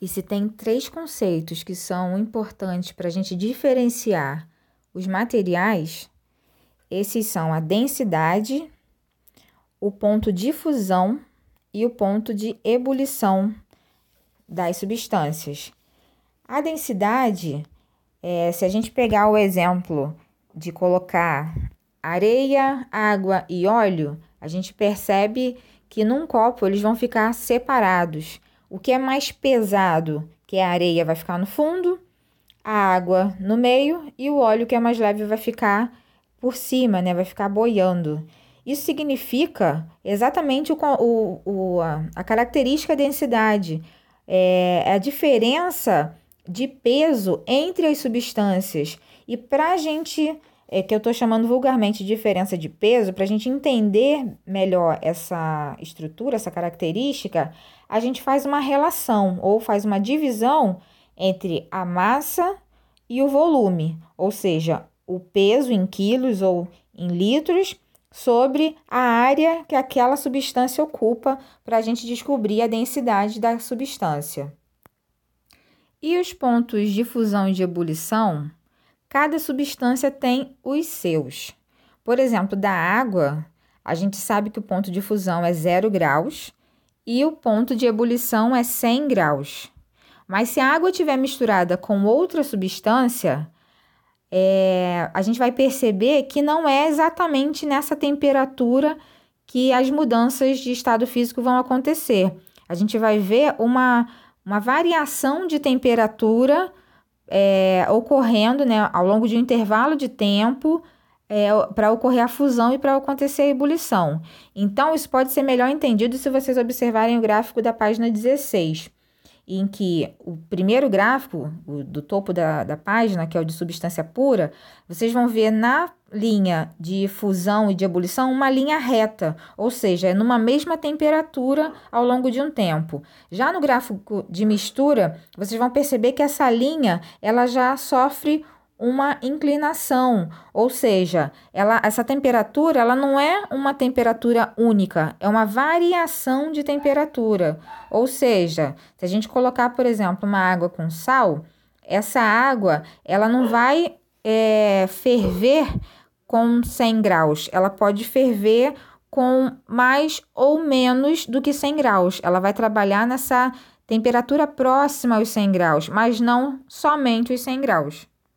E se tem três conceitos que são importantes para a gente diferenciar os materiais, esses são a densidade, o ponto de fusão e o ponto de ebulição das substâncias. A densidade, é, se a gente pegar o exemplo de colocar areia, água e óleo, a gente percebe que num copo eles vão ficar separados. O que é mais pesado, que é a areia, vai ficar no fundo, a água no meio e o óleo, que é mais leve, vai ficar por cima, né? Vai ficar boiando. Isso significa exatamente o, o, o a, característica densidade, é, é a diferença de peso entre as substâncias. E para a gente é, que eu estou chamando vulgarmente de diferença de peso, para a gente entender melhor essa estrutura, essa característica, a gente faz uma relação ou faz uma divisão entre a massa e o volume, ou seja, o peso em quilos ou em litros sobre a área que aquela substância ocupa para a gente descobrir a densidade da substância. E os pontos de fusão e de ebulição Cada substância tem os seus. Por exemplo, da água, a gente sabe que o ponto de fusão é 0 graus e o ponto de ebulição é 100 graus. Mas se a água estiver misturada com outra substância, é, a gente vai perceber que não é exatamente nessa temperatura que as mudanças de estado físico vão acontecer. A gente vai ver uma, uma variação de temperatura é, ocorrendo né, ao longo de um intervalo de tempo é, para ocorrer a fusão e para acontecer a ebulição. Então, isso pode ser melhor entendido se vocês observarem o gráfico da página 16 em que o primeiro gráfico, o do topo da, da página, que é o de substância pura, vocês vão ver na linha de fusão e de ebulição uma linha reta, ou seja, é numa mesma temperatura ao longo de um tempo. Já no gráfico de mistura, vocês vão perceber que essa linha ela já sofre uma inclinação, ou seja, ela, essa temperatura ela não é uma temperatura única, é uma variação de temperatura. Ou seja, se a gente colocar, por exemplo, uma água com sal, essa água ela não vai é, ferver com 100 graus, ela pode ferver com mais ou menos do que 100 graus. Ela vai trabalhar nessa temperatura próxima aos 100 graus, mas não somente os 100 graus.